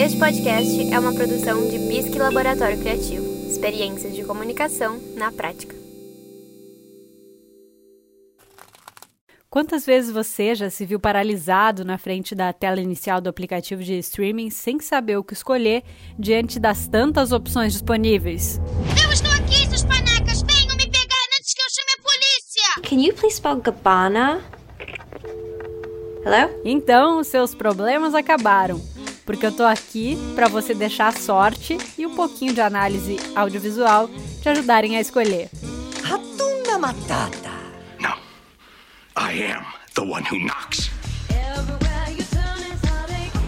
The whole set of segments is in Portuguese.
Este podcast é uma produção de Bisque Laboratório Criativo. Experiências de comunicação na prática. Quantas vezes você já se viu paralisado na frente da tela inicial do aplicativo de streaming sem saber o que escolher diante das tantas opções disponíveis? Eu estou aqui, seus panacas! Venham me pegar antes que eu chame a polícia! Can you please spell Gabbana? Hello? Então, seus problemas acabaram porque eu tô aqui para você deixar a sorte e um pouquinho de análise audiovisual te ajudarem a escolher. Ratunda Matata. No. I am the one who knocks.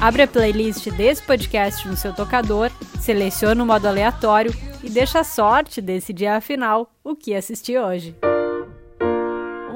Abre a playlist desse podcast no seu tocador, seleciona o modo aleatório e deixa a sorte decidir afinal o que assistir hoje.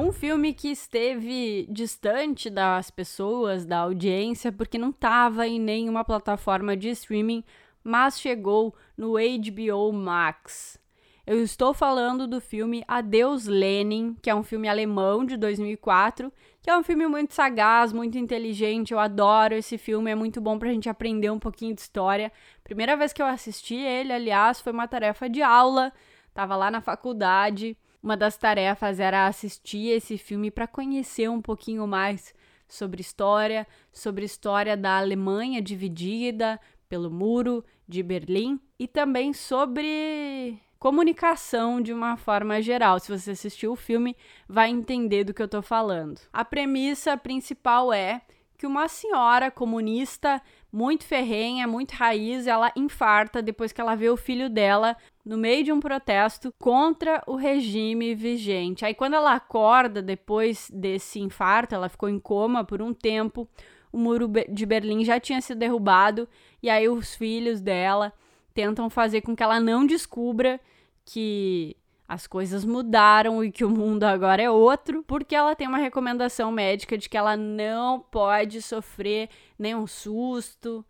Um filme que esteve distante das pessoas, da audiência, porque não estava em nenhuma plataforma de streaming, mas chegou no HBO Max. Eu estou falando do filme Adeus Lenin, que é um filme alemão de 2004, que é um filme muito sagaz, muito inteligente. Eu adoro esse filme, é muito bom para a gente aprender um pouquinho de história. Primeira vez que eu assisti ele, aliás, foi uma tarefa de aula. Tava lá na faculdade uma das tarefas era assistir esse filme para conhecer um pouquinho mais sobre história, sobre história da Alemanha dividida pelo Muro de Berlim e também sobre comunicação de uma forma geral. Se você assistiu o filme, vai entender do que eu estou falando. A premissa principal é que uma senhora comunista muito ferrenha, muito raiz, ela infarta depois que ela vê o filho dela no meio de um protesto contra o regime vigente. Aí quando ela acorda depois desse infarto, ela ficou em coma por um tempo. O muro de Berlim já tinha sido derrubado e aí os filhos dela tentam fazer com que ela não descubra que as coisas mudaram e que o mundo agora é outro, porque ela tem uma recomendação médica de que ela não pode sofrer nenhum susto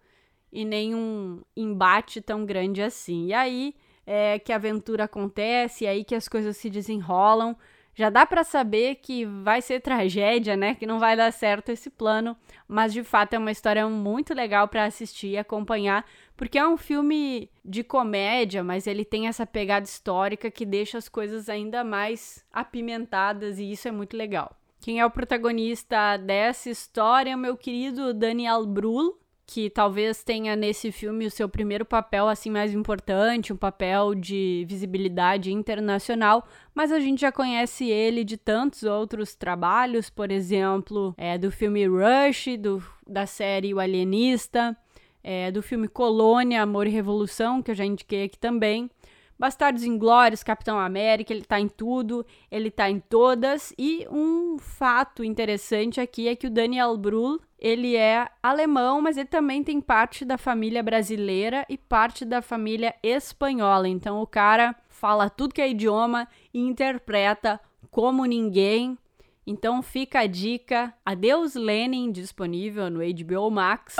e nenhum embate tão grande assim. E aí é que a aventura acontece, e aí que as coisas se desenrolam já dá para saber que vai ser tragédia, né? Que não vai dar certo esse plano, mas de fato é uma história muito legal para assistir e acompanhar, porque é um filme de comédia, mas ele tem essa pegada histórica que deixa as coisas ainda mais apimentadas e isso é muito legal. Quem é o protagonista dessa história é o meu querido Daniel Brühl, que talvez tenha nesse filme o seu primeiro papel assim mais importante, um papel de visibilidade internacional, mas a gente já conhece ele de tantos outros trabalhos, por exemplo, é, do filme Rush, do, da série O Alienista, é, do filme Colônia, Amor e Revolução, que eu já indiquei aqui também. Bastardos Inglórios, Capitão América, ele tá em tudo, ele tá em todas. E um fato interessante aqui é que o Daniel Brühl, ele é alemão, mas ele também tem parte da família brasileira e parte da família espanhola. Então o cara fala tudo que é idioma e interpreta como ninguém. Então fica a dica. Adeus Lenin disponível no HBO Max.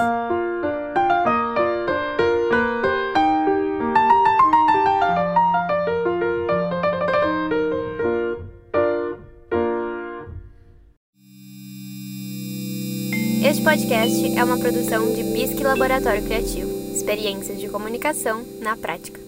Este podcast é uma produção de Bisque Laboratório Criativo. Experiências de comunicação na prática.